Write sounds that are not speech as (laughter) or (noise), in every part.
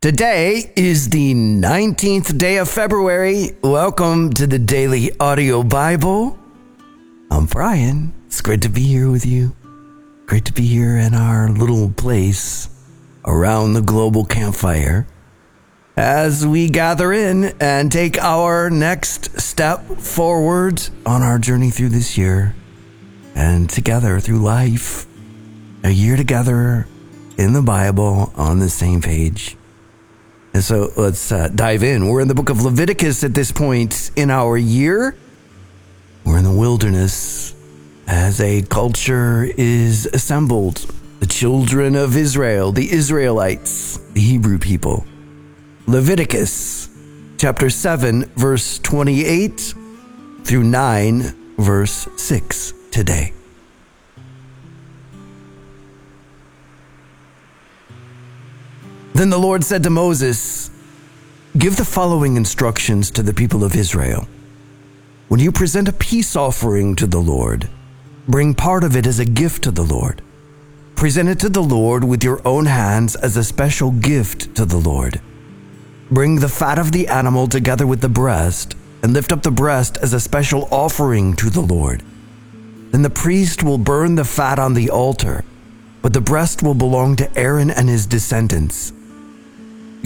Today is the 19th day of February. Welcome to the Daily Audio Bible. I'm Brian. It's great to be here with you. Great to be here in our little place around the global campfire as we gather in and take our next step forward on our journey through this year and together through life. A year together in the Bible on the same page. And so let's uh, dive in. We're in the book of Leviticus at this point in our year. We're in the wilderness as a culture is assembled. The children of Israel, the Israelites, the Hebrew people. Leviticus chapter 7, verse 28 through 9, verse 6 today. Then the Lord said to Moses, Give the following instructions to the people of Israel. When you present a peace offering to the Lord, bring part of it as a gift to the Lord. Present it to the Lord with your own hands as a special gift to the Lord. Bring the fat of the animal together with the breast, and lift up the breast as a special offering to the Lord. Then the priest will burn the fat on the altar, but the breast will belong to Aaron and his descendants.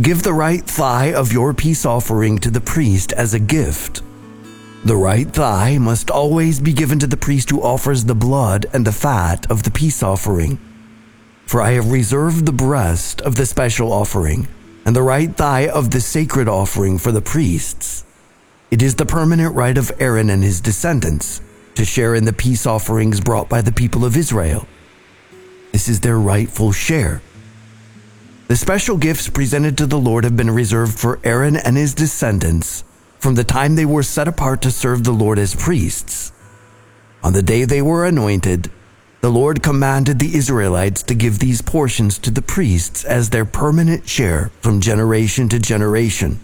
Give the right thigh of your peace offering to the priest as a gift. The right thigh must always be given to the priest who offers the blood and the fat of the peace offering. For I have reserved the breast of the special offering and the right thigh of the sacred offering for the priests. It is the permanent right of Aaron and his descendants to share in the peace offerings brought by the people of Israel. This is their rightful share the special gifts presented to the Lord have been reserved for Aaron and his descendants from the time they were set apart to serve the Lord as priests. On the day they were anointed, the Lord commanded the Israelites to give these portions to the priests as their permanent share from generation to generation.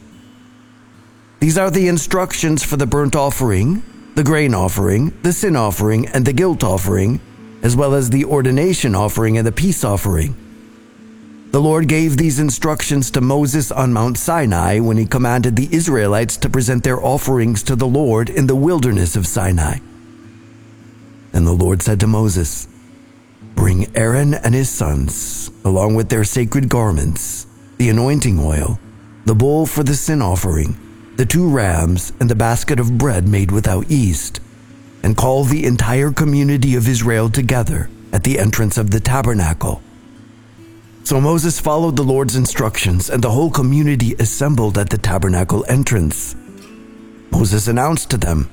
These are the instructions for the burnt offering, the grain offering, the sin offering, and the guilt offering, as well as the ordination offering and the peace offering. The Lord gave these instructions to Moses on Mount Sinai when he commanded the Israelites to present their offerings to the Lord in the wilderness of Sinai. And the Lord said to Moses, Bring Aaron and his sons, along with their sacred garments, the anointing oil, the bowl for the sin offering, the two rams, and the basket of bread made without yeast, and call the entire community of Israel together at the entrance of the tabernacle so Moses followed the Lord's instructions, and the whole community assembled at the tabernacle entrance. Moses announced to them,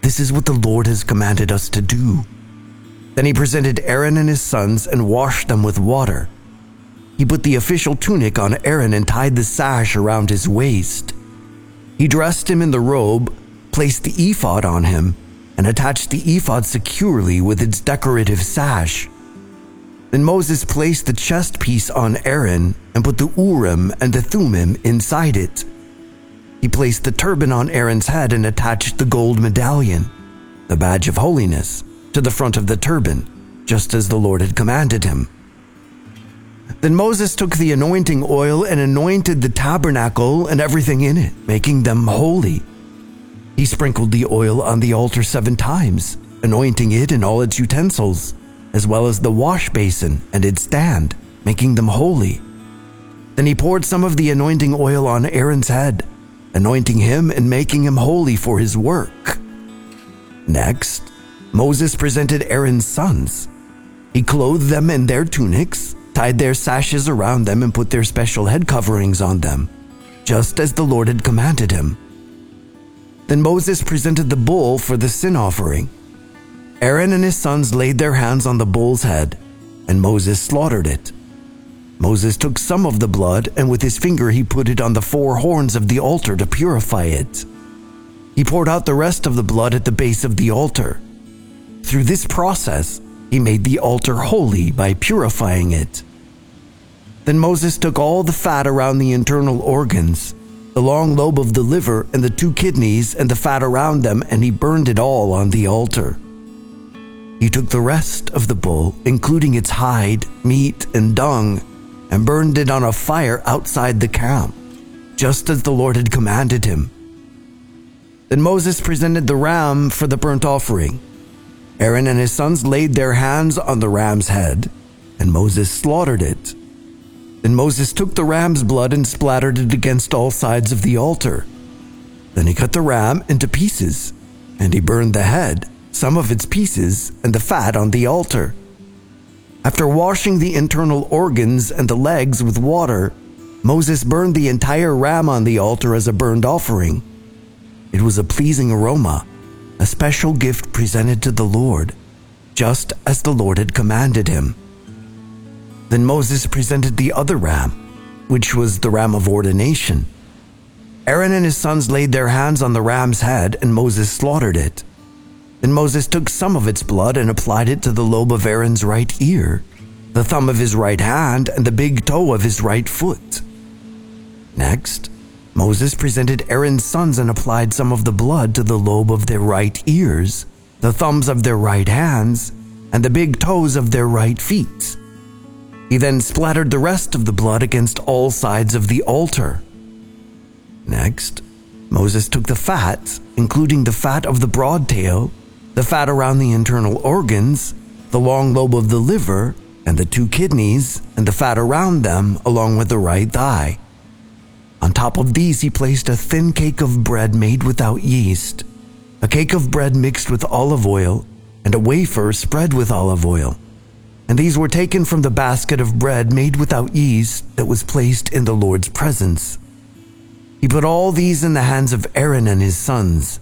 This is what the Lord has commanded us to do. Then he presented Aaron and his sons and washed them with water. He put the official tunic on Aaron and tied the sash around his waist. He dressed him in the robe, placed the ephod on him, and attached the ephod securely with its decorative sash. Then Moses placed the chest piece on Aaron and put the Urim and the Thummim inside it. He placed the turban on Aaron's head and attached the gold medallion, the badge of holiness, to the front of the turban, just as the Lord had commanded him. Then Moses took the anointing oil and anointed the tabernacle and everything in it, making them holy. He sprinkled the oil on the altar seven times, anointing it and all its utensils as well as the wash basin and its stand, making them holy. Then he poured some of the anointing oil on Aaron's head, anointing him and making him holy for his work. Next, Moses presented Aaron's sons. He clothed them in their tunics, tied their sashes around them, and put their special head coverings on them, just as the Lord had commanded him. Then Moses presented the bull for the sin offering Aaron and his sons laid their hands on the bull's head, and Moses slaughtered it. Moses took some of the blood, and with his finger he put it on the four horns of the altar to purify it. He poured out the rest of the blood at the base of the altar. Through this process, he made the altar holy by purifying it. Then Moses took all the fat around the internal organs, the long lobe of the liver, and the two kidneys, and the fat around them, and he burned it all on the altar. He took the rest of the bull, including its hide, meat, and dung, and burned it on a fire outside the camp, just as the Lord had commanded him. Then Moses presented the ram for the burnt offering. Aaron and his sons laid their hands on the ram's head, and Moses slaughtered it. Then Moses took the ram's blood and splattered it against all sides of the altar. Then he cut the ram into pieces, and he burned the head, some of its pieces, and the fat on the altar. After washing the internal organs and the legs with water, Moses burned the entire ram on the altar as a burnt offering. It was a pleasing aroma, a special gift presented to the Lord, just as the Lord had commanded him. Then Moses presented the other ram, which was the ram of ordination. Aaron and his sons laid their hands on the ram's head, and Moses slaughtered it. Then Moses took some of its blood and applied it to the lobe of Aaron's right ear, the thumb of his right hand, and the big toe of his right foot. Next, Moses presented Aaron's sons and applied some of the blood to the lobe of their right ears, the thumbs of their right hands, and the big toes of their right feet. He then splattered the rest of the blood against all sides of the altar. Next, Moses took the fat, including the fat of the broad tail, the fat around the internal organs, the long lobe of the liver, and the two kidneys, and the fat around them, along with the right thigh. On top of these, he placed a thin cake of bread made without yeast, a cake of bread mixed with olive oil, and a wafer spread with olive oil. And these were taken from the basket of bread made without yeast that was placed in the Lord's presence. He put all these in the hands of Aaron and his sons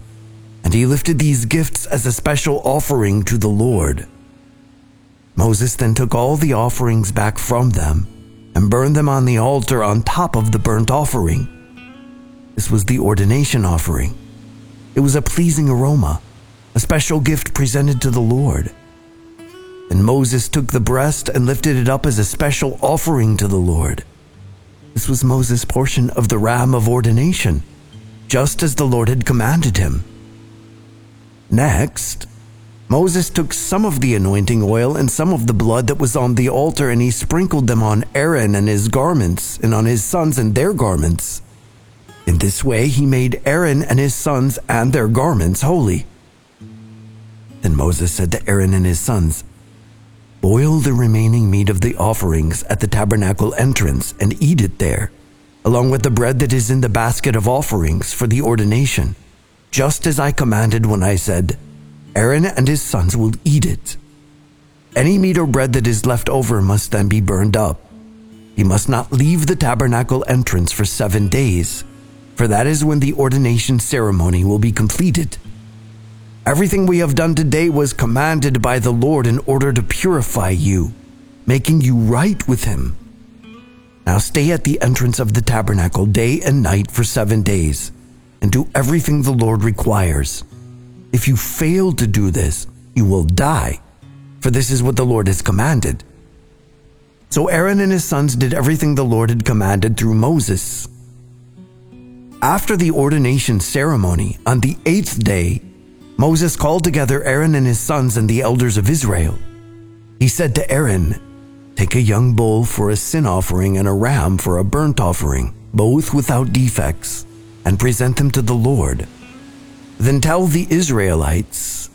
and he lifted these gifts as a special offering to the Lord. Moses then took all the offerings back from them and burned them on the altar on top of the burnt offering. This was the ordination offering. It was a pleasing aroma, a special gift presented to the Lord. And Moses took the breast and lifted it up as a special offering to the Lord. This was Moses' portion of the ram of ordination, just as the Lord had commanded him. Next, Moses took some of the anointing oil and some of the blood that was on the altar, and he sprinkled them on Aaron and his garments, and on his sons and their garments. In this way, he made Aaron and his sons and their garments holy. Then Moses said to Aaron and his sons, Boil the remaining meat of the offerings at the tabernacle entrance and eat it there, along with the bread that is in the basket of offerings for the ordination just as I commanded when I said, Aaron and his sons will eat it. Any meat or bread that is left over must then be burned up. He must not leave the tabernacle entrance for seven days, for that is when the ordination ceremony will be completed. Everything we have done today was commanded by the Lord in order to purify you, making you right with Him. Now stay at the entrance of the tabernacle day and night for seven days and do everything the Lord requires. If you fail to do this, you will die, for this is what the Lord has commanded. So Aaron and his sons did everything the Lord had commanded through Moses. After the ordination ceremony, on the eighth day, Moses called together Aaron and his sons and the elders of Israel. He said to Aaron, Take a young bull for a sin offering and a ram for a burnt offering, both without defects and present them to the Lord. Then tell the Israelites,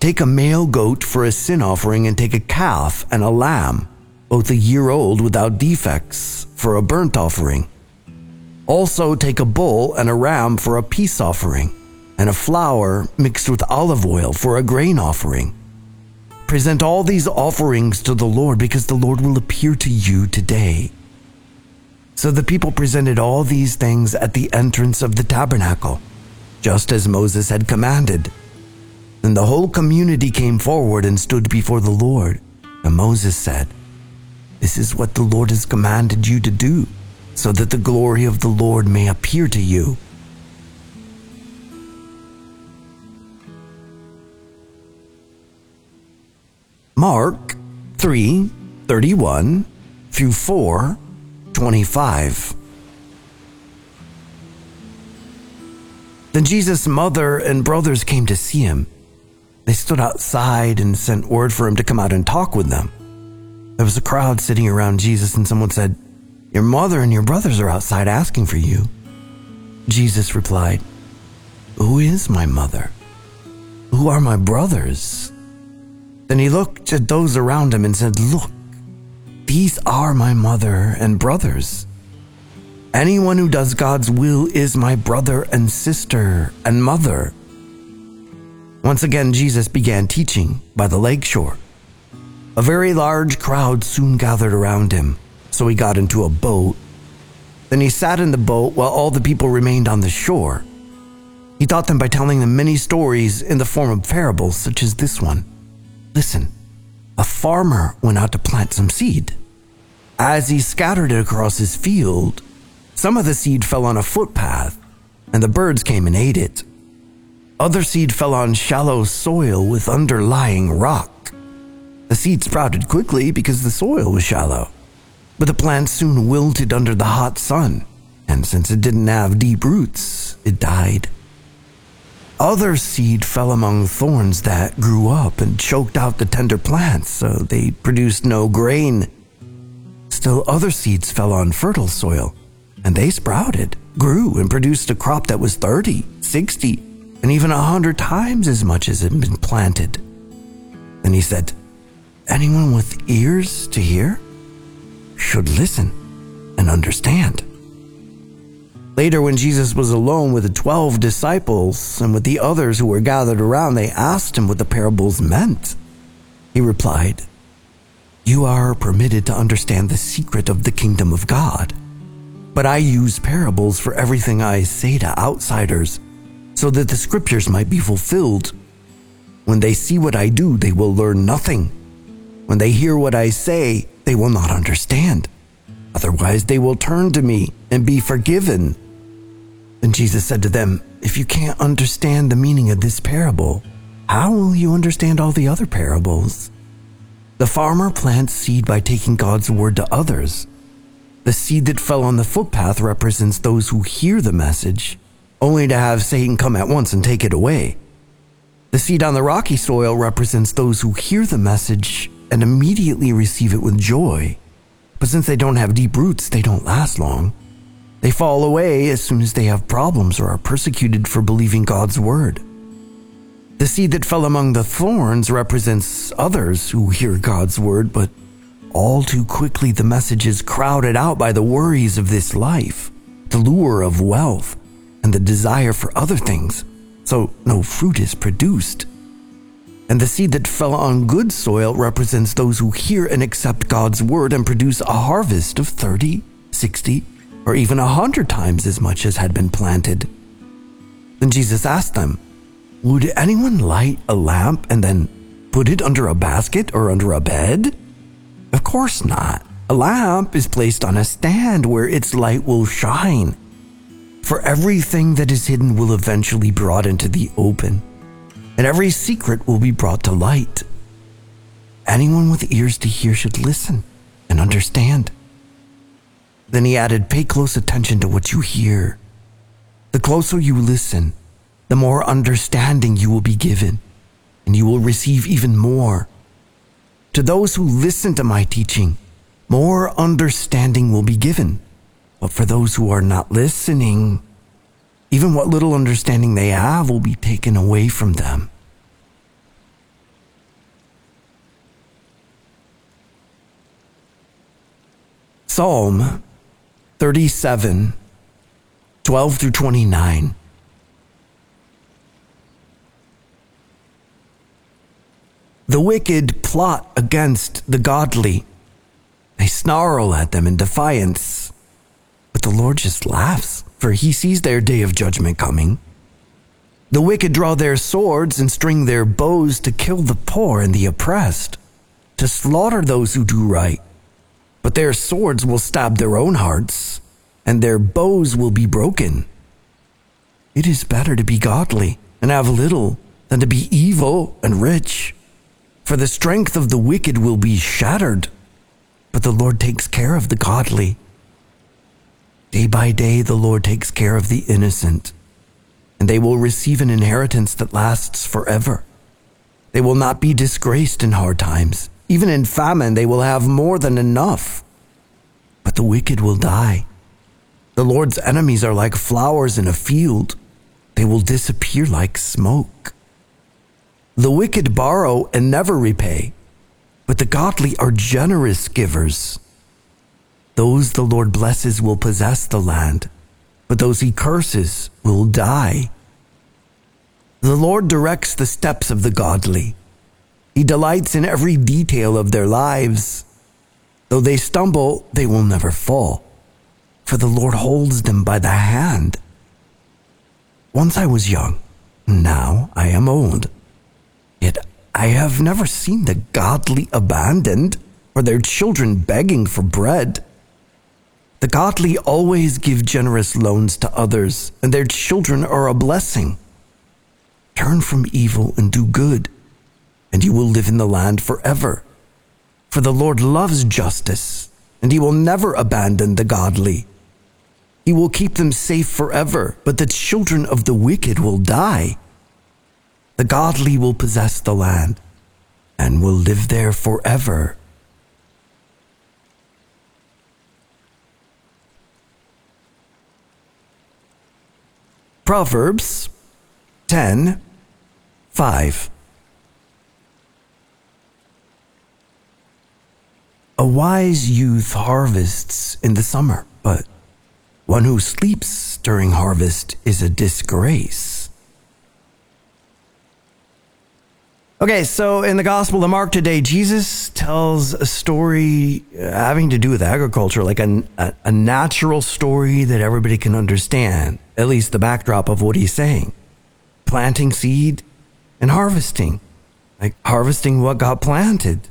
Take a male goat for a sin offering, and take a calf and a lamb, both a year old without defects, for a burnt offering. Also take a bull and a ram for a peace offering, and a flour mixed with olive oil for a grain offering. Present all these offerings to the Lord, because the Lord will appear to you today so the people presented all these things at the entrance of the tabernacle, just as Moses had commanded. Then the whole community came forward and stood before the Lord. And Moses said, This is what the Lord has commanded you to do, so that the glory of the Lord may appear to you. Mark 3 31 through 4 25. Then Jesus' mother and brothers came to see him. They stood outside and sent word for him to come out and talk with them. There was a crowd sitting around Jesus, and someone said, Your mother and your brothers are outside asking for you. Jesus replied, Who is my mother? Who are my brothers? Then he looked at those around him and said, Look, these are my mother and brothers. Anyone who does God's will is my brother and sister and mother. Once again, Jesus began teaching by the lake shore. A very large crowd soon gathered around him, so he got into a boat. Then he sat in the boat while all the people remained on the shore. He taught them by telling them many stories in the form of parables, such as this one. Listen, a farmer went out to plant some seed. As he scattered it across his field, some of the seed fell on a footpath, and the birds came and ate it. Other seed fell on shallow soil with underlying rock. The seed sprouted quickly because the soil was shallow, but the plant soon wilted under the hot sun, and since it didn't have deep roots, it died. Other seed fell among thorns that grew up and choked out the tender plants, so they produced no grain. Still, other seeds fell on fertile soil, and they sprouted, grew, and produced a crop that was 30, 60, and even a hundred times as much as had been planted. Then he said, Anyone with ears to hear should listen and understand. Later, when Jesus was alone with the twelve disciples and with the others who were gathered around, they asked him what the parables meant. He replied, You are permitted to understand the secret of the kingdom of God. But I use parables for everything I say to outsiders so that the scriptures might be fulfilled. When they see what I do, they will learn nothing. When they hear what I say, they will not understand. Otherwise, they will turn to me and be forgiven. Then Jesus said to them, If you can't understand the meaning of this parable, how will you understand all the other parables? The farmer plants seed by taking God's word to others. The seed that fell on the footpath represents those who hear the message only to have Satan come at once and take it away. The seed on the rocky soil represents those who hear the message and immediately receive it with joy. But since they don't have deep roots, they don't last long. They fall away as soon as they have problems or are persecuted for believing God's word. The seed that fell among the thorns represents others who hear God's word, but all too quickly the message is crowded out by the worries of this life, the lure of wealth, and the desire for other things, so no fruit is produced. And the seed that fell on good soil represents those who hear and accept God's word and produce a harvest of 30, 60, or even a hundred times as much as had been planted. Then Jesus asked them, Would anyone light a lamp and then put it under a basket or under a bed? Of course not. A lamp is placed on a stand where its light will shine for everything that is hidden will eventually be brought into the open, and every secret will be brought to light. Anyone with ears to hear should listen and understand. Then he added, Pay close attention to what you hear. The closer you listen, the more understanding you will be given, and you will receive even more. To those who listen to my teaching, more understanding will be given. But for those who are not listening, even what little understanding they have will be taken away from them. Psalm 37, 12 through 29. The wicked plot against the godly. They snarl at them in defiance. But the Lord just laughs, for he sees their day of judgment coming. The wicked draw their swords and string their bows to kill the poor and the oppressed, to slaughter those who do right. But their swords will stab their own hearts, and their bows will be broken. It is better to be godly and have little than to be evil and rich. For the strength of the wicked will be shattered, but the Lord takes care of the godly. Day by day, the Lord takes care of the innocent, and they will receive an inheritance that lasts forever. They will not be disgraced in hard times. Even in famine, they will have more than enough. but the wicked will die. The Lord's enemies are like flowers in a field, they will disappear like smoke. The wicked borrow and never repay, but the godly are generous givers. Those the Lord blesses will possess the land, but those he curses will die. The Lord directs the steps of the godly. He delights in every detail of their lives. Though they stumble, they will never fall, for the Lord holds them by the hand. Once I was young, now I am old. Yet I have never seen the godly abandoned or their children begging for bread. The godly always give generous loans to others, and their children are a blessing. Turn from evil and do good and you will live in the land forever. For the Lord loves justice, and he will never abandon the godly. He will keep them safe forever, but the children of the wicked will die. The godly will possess the land and will live there forever. Proverbs 10 5. A wise youth harvests in the summer, but one who sleeps during harvest is a disgrace. Okay, so in the Gospel of Mark today, Jesus tells a story uh, having to do with agriculture, like a, a, a, natural story that everybody can understand, at least the backdrop of what he's saying. Planting seed and harvesting, like harvesting what got planted.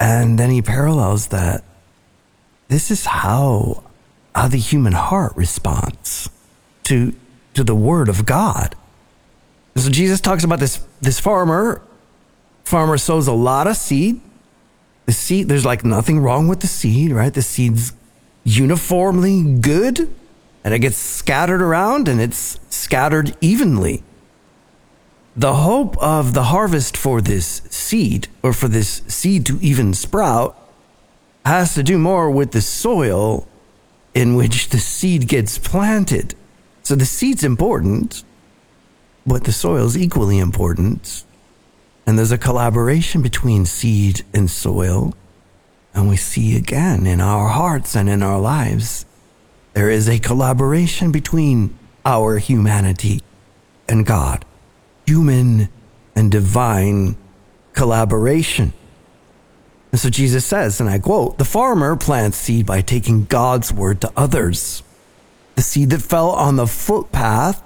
And then he parallels that this is how, how the human heart responds to, to the word of God. So Jesus talks about this, this farmer. Farmer sows a lot of seed. The seed, there's like nothing wrong with the seed, right? The seed's uniformly good and it gets scattered around and it's scattered evenly the hope of the harvest for this seed, or for this seed to even sprout, has to do more with the soil in which the seed gets planted. So the seed's important, but the soil is equally important. And there's a collaboration between seed and soil. And we see again in our hearts and in our lives, there is a collaboration between our humanity and God human and divine collaboration. And so Jesus says, and I quote, the farmer plants seed by taking God's word to others. The seed that fell on the footpath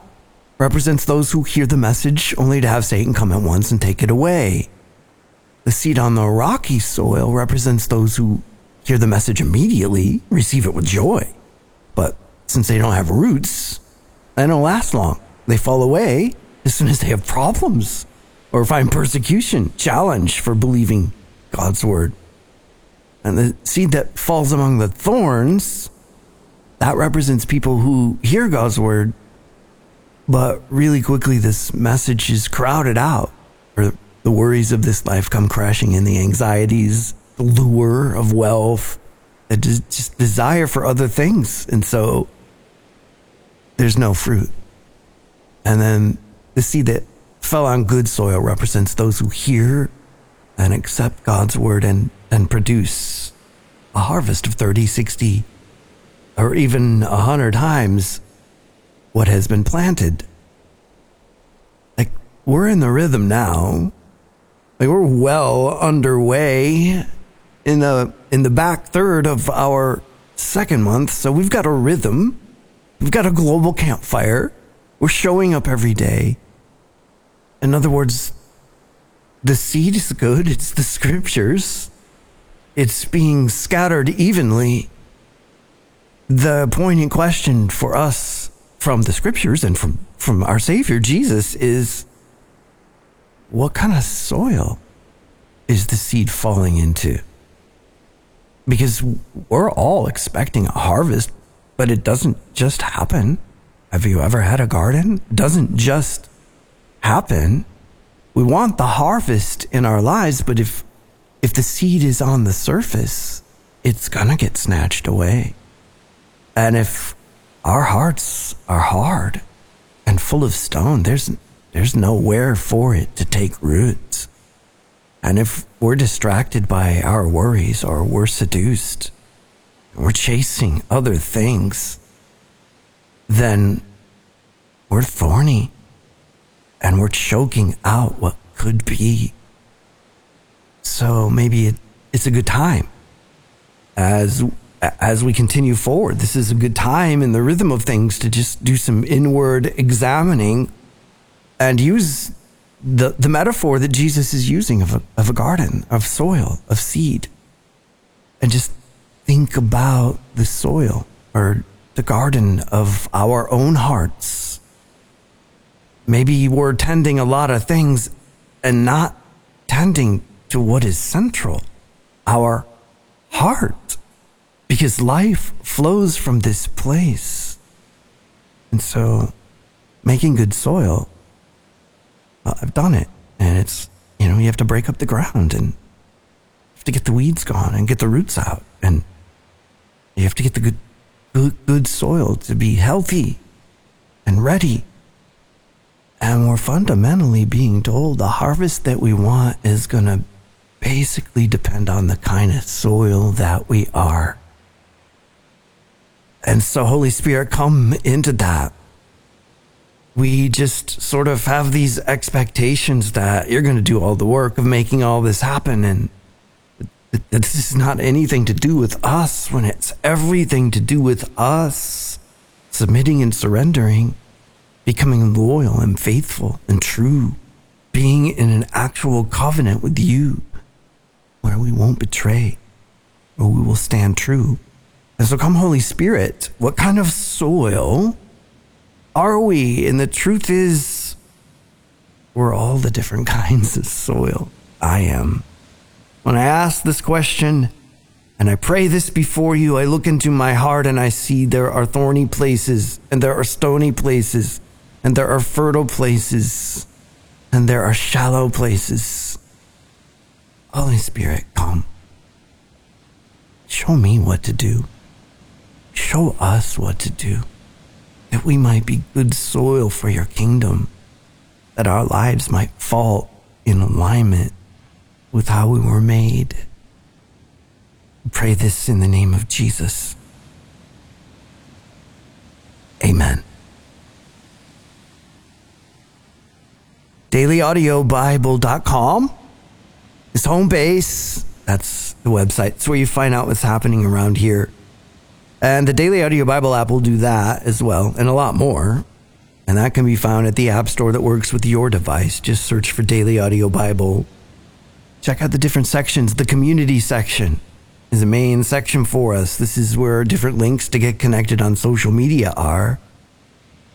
represents those who hear the message only to have Satan come at once and take it away. The seed on the rocky soil represents those who hear the message immediately, receive it with joy. But since they don't have roots, they don't last long. They fall away as soon as they have problems or find persecution, challenge for believing God's word. And the seed that falls among the thorns, that represents people who hear God's word, but really quickly this message is crowded out, or the worries of this life come crashing in, the anxieties, the lure of wealth, the just desire for other things. And so there's no fruit. And then the seed that fell on good soil represents those who hear and accept God's word and, and produce a harvest of 30, 60, or even 100 times what has been planted. Like, we're in the rhythm now. Like, we're well underway in the, in the back third of our second month. So we've got a rhythm. We've got a global campfire. We're showing up every day. In other words, the seed is good, it's the scriptures, it's being scattered evenly. The poignant question for us from the scriptures and from, from our Savior Jesus is what kind of soil is the seed falling into? Because we're all expecting a harvest, but it doesn't just happen. Have you ever had a garden? It doesn't just happen. We want the harvest in our lives, but if if the seed is on the surface, it's gonna get snatched away. And if our hearts are hard and full of stone, there's there's nowhere for it to take roots. And if we're distracted by our worries or we're seduced, we're chasing other things, then we're thorny and we're choking out what could be. So maybe it, it's a good time as as we continue forward. This is a good time in the rhythm of things to just do some inward examining and use the, the metaphor that Jesus is using of a, of a garden, of soil, of seed, and just think about the soil or the garden of our own hearts. Maybe we're tending a lot of things and not tending to what is central, our heart, because life flows from this place. And so, making good soil well, I've done it. And it's, you know, you have to break up the ground and have to get the weeds gone and get the roots out. And you have to get the good, good, good soil to be healthy and ready. And we're fundamentally being told the harvest that we want is going to basically depend on the kind of soil that we are. And so, Holy Spirit, come into that we just sort of have these expectations that you're going to do all the work of making all this happen. And this is not anything to do with us when it's everything to do with us submitting and surrendering, becoming loyal and faithful and true, being in an actual covenant with you where we won't betray or we will stand true. And so, come, Holy Spirit, what kind of soil? are we? And the truth is, we're all the different (laughs) kinds of soil. I am. When I ask this question and I pray this before you, I look into my heart and I see there are thorny places and there are stony places and there are fertile places and there are shallow places. Holy Spirit, come. Show me what to do. Show us what to do that we might be good soil for your kingdom, that our lives might fall in alignment with how we were made. We pray this in the name of Jesus. Amen. DailyAudioBible.com is home base. That's the website. It's where you find out what's happening around here and the Daily Audio Bible app will do that as well, and a lot more. And that can be found at the app store that works with your device. Just search for Daily Audio Bible. Check out the different sections. The community section is a main section for us. This is where different links to get connected on social media are.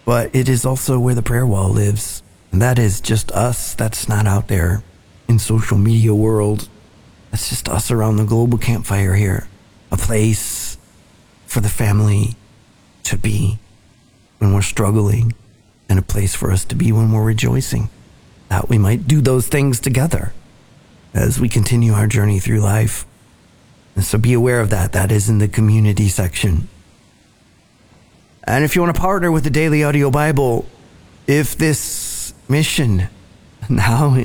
But it is also where the prayer wall lives. And that is just us. That's not out there in social media world. That's just us around the global campfire here. A place for the family to be when we're struggling and a place for us to be when we're rejoicing. That we might do those things together as we continue our journey through life. And so be aware of that. That is in the community section. And if you want to partner with the Daily Audio Bible, if this mission now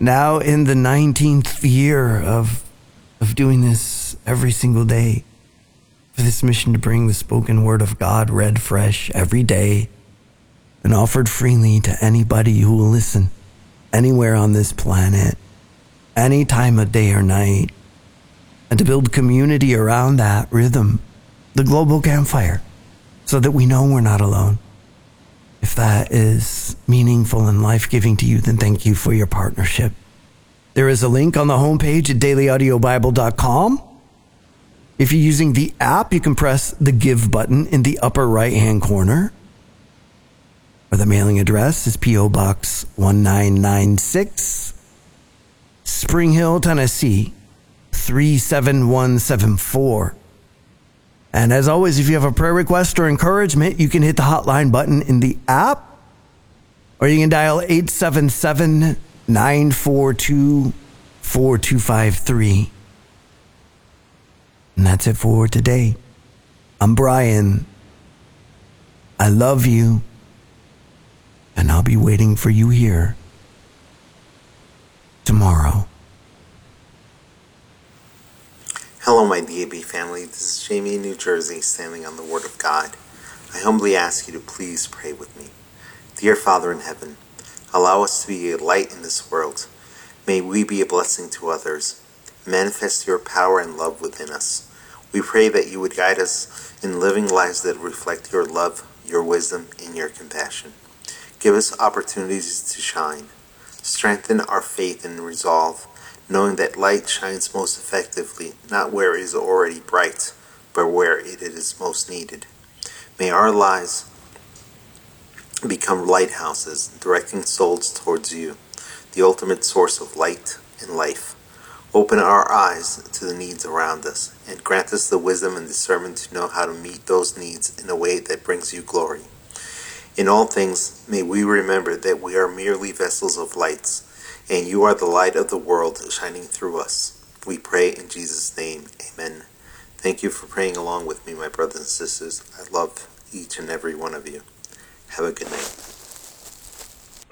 now in the 19th year of of doing this every single day for this mission to bring the spoken word of God read fresh every day and offered freely to anybody who will listen anywhere on this planet, any time of day or night, and to build community around that rhythm, the global campfire, so that we know we're not alone. If that is meaningful and life giving to you, then thank you for your partnership. There is a link on the homepage at dailyaudiobible.com if you're using the app, you can press the Give button in the upper right hand corner. Or the mailing address is P.O. Box 1996, Spring Hill, Tennessee 37174. And as always, if you have a prayer request or encouragement, you can hit the hotline button in the app or you can dial 877 942 4253. And that's it for today. I'm Brian. I love you. And I'll be waiting for you here tomorrow. Hello, my DAB family. This is Jamie in New Jersey, standing on the Word of God. I humbly ask you to please pray with me. Dear Father in heaven, allow us to be a light in this world. May we be a blessing to others. Manifest your power and love within us. We pray that you would guide us in living lives that reflect your love, your wisdom, and your compassion. Give us opportunities to shine. Strengthen our faith and resolve, knowing that light shines most effectively not where it is already bright, but where it is most needed. May our lives become lighthouses, directing souls towards you, the ultimate source of light and life. Open our eyes to the needs around us and grant us the wisdom and discernment to know how to meet those needs in a way that brings you glory. In all things, may we remember that we are merely vessels of lights, and you are the light of the world shining through us. We pray in Jesus' name. Amen. Thank you for praying along with me, my brothers and sisters. I love each and every one of you. Have a good night.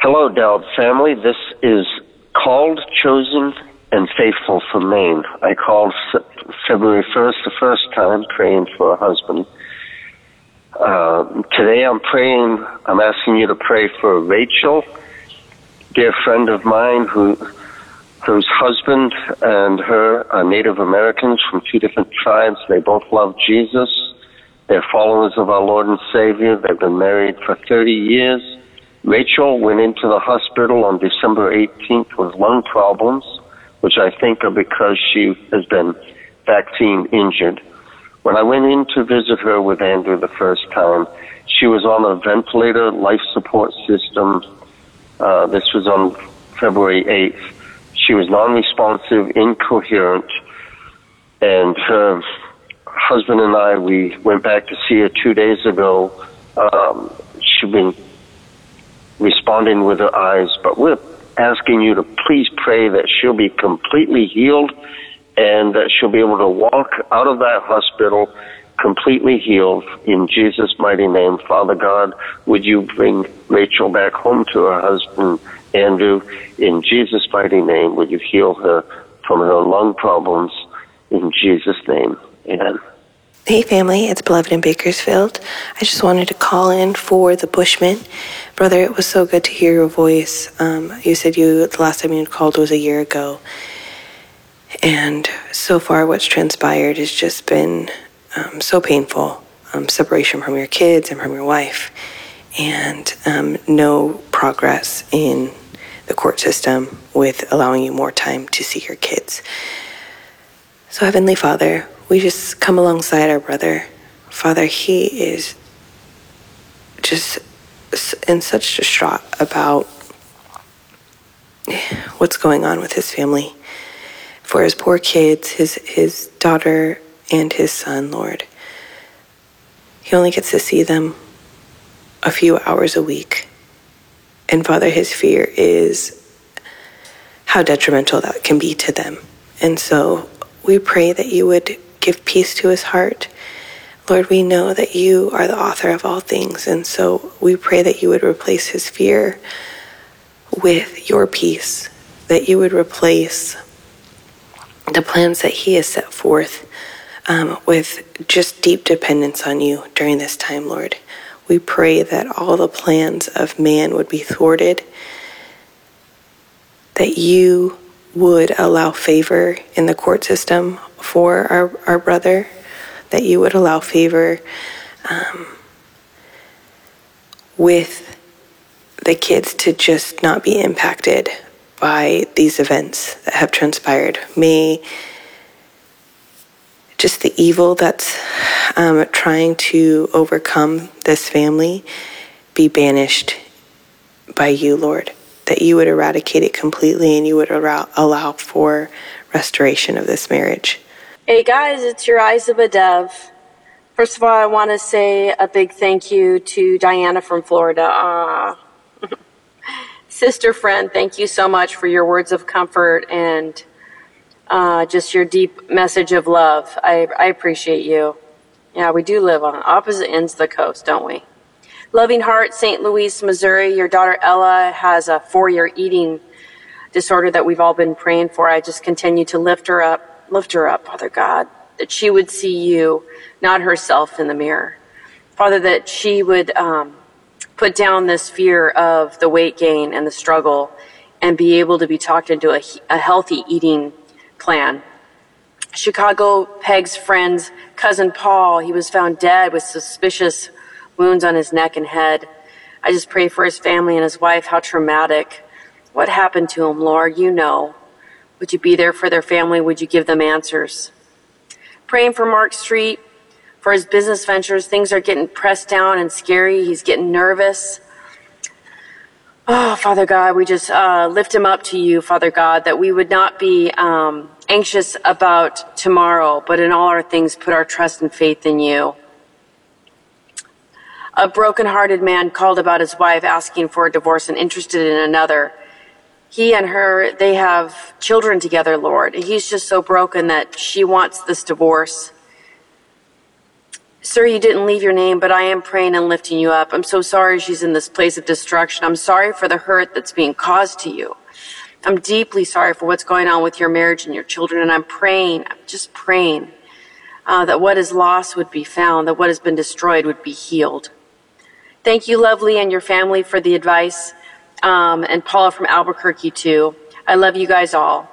Hello, Dowd family. This is Called, Chosen, and faithful for Maine. I called February 1st the first time praying for a husband. Uh, today I'm praying, I'm asking you to pray for Rachel, dear friend of mine who whose husband and her are Native Americans from two different tribes. They both love Jesus. They're followers of our Lord and Savior. They've been married for 30 years. Rachel went into the hospital on December 18th with lung problems which I think are because she has been vaccine injured. When I went in to visit her with Andrew the first time, she was on a ventilator life support system. Uh, this was on February 8th. She was non-responsive, incoherent, and her husband and I, we went back to see her two days ago. Um, she'd been responding with her eyes, but we're asking you to please pray that she'll be completely healed and that she'll be able to walk out of that hospital completely healed in Jesus' mighty name. Father God, would you bring Rachel back home to her husband, Andrew, in Jesus' mighty name? Would you heal her from her lung problems in Jesus' name? Amen. Hey family, it's Beloved in Bakersfield. I just wanted to call in for the Bushman. Brother, it was so good to hear your voice. Um, you said you the last time you called was a year ago. And so far what's transpired has just been um, so painful. Um, separation from your kids and from your wife. And um, no progress in the court system with allowing you more time to see your kids. So Heavenly Father, we just come alongside our brother. Father, he is just in such distraught about what's going on with his family. For his poor kids, his, his daughter and his son, Lord. He only gets to see them a few hours a week. And Father, his fear is how detrimental that can be to them. And so we pray that you would give peace to his heart. Lord, we know that you are the author of all things, and so we pray that you would replace his fear with your peace, that you would replace the plans that he has set forth um, with just deep dependence on you during this time, Lord. We pray that all the plans of man would be thwarted, that you would allow favor in the court system for our, our brother, that you would allow favor um, with the kids to just not be impacted by these events that have transpired. May just the evil that's um, trying to overcome this family be banished by you, Lord. That you would eradicate it completely and you would allow, allow for restoration of this marriage. Hey guys, it's your eyes of a dove. First of all, I want to say a big thank you to Diana from Florida. Uh, (laughs) sister friend, thank you so much for your words of comfort and uh, just your deep message of love. I, I appreciate you. Yeah, we do live on opposite ends of the coast, don't we? Loving Heart, St. Louis, Missouri. Your daughter Ella has a four year eating disorder that we've all been praying for. I just continue to lift her up, lift her up, Father God, that she would see you, not herself in the mirror. Father, that she would um, put down this fear of the weight gain and the struggle and be able to be talked into a, a healthy eating plan. Chicago Peg's friend's cousin Paul, he was found dead with suspicious wounds on his neck and head. I just pray for his family and his wife, how traumatic. What happened to him, Lord? You know. Would you be there for their family? Would you give them answers? Praying for Mark Street, for his business ventures. Things are getting pressed down and scary. He's getting nervous. Oh, Father God, we just uh, lift him up to you, Father God, that we would not be um, anxious about tomorrow, but in all our things put our trust and faith in you. A broken-hearted man called about his wife asking for a divorce and interested in another. He and her, they have children together, Lord. He's just so broken that she wants this divorce. Sir, you didn't leave your name, but I am praying and lifting you up. I'm so sorry she's in this place of destruction. I'm sorry for the hurt that's being caused to you. I'm deeply sorry for what's going on with your marriage and your children, and I'm praying, I'm just praying uh, that what is lost would be found, that what has been destroyed would be healed. Thank you, Lovely, and your family for the advice, um, and Paula from Albuquerque, too. I love you guys all.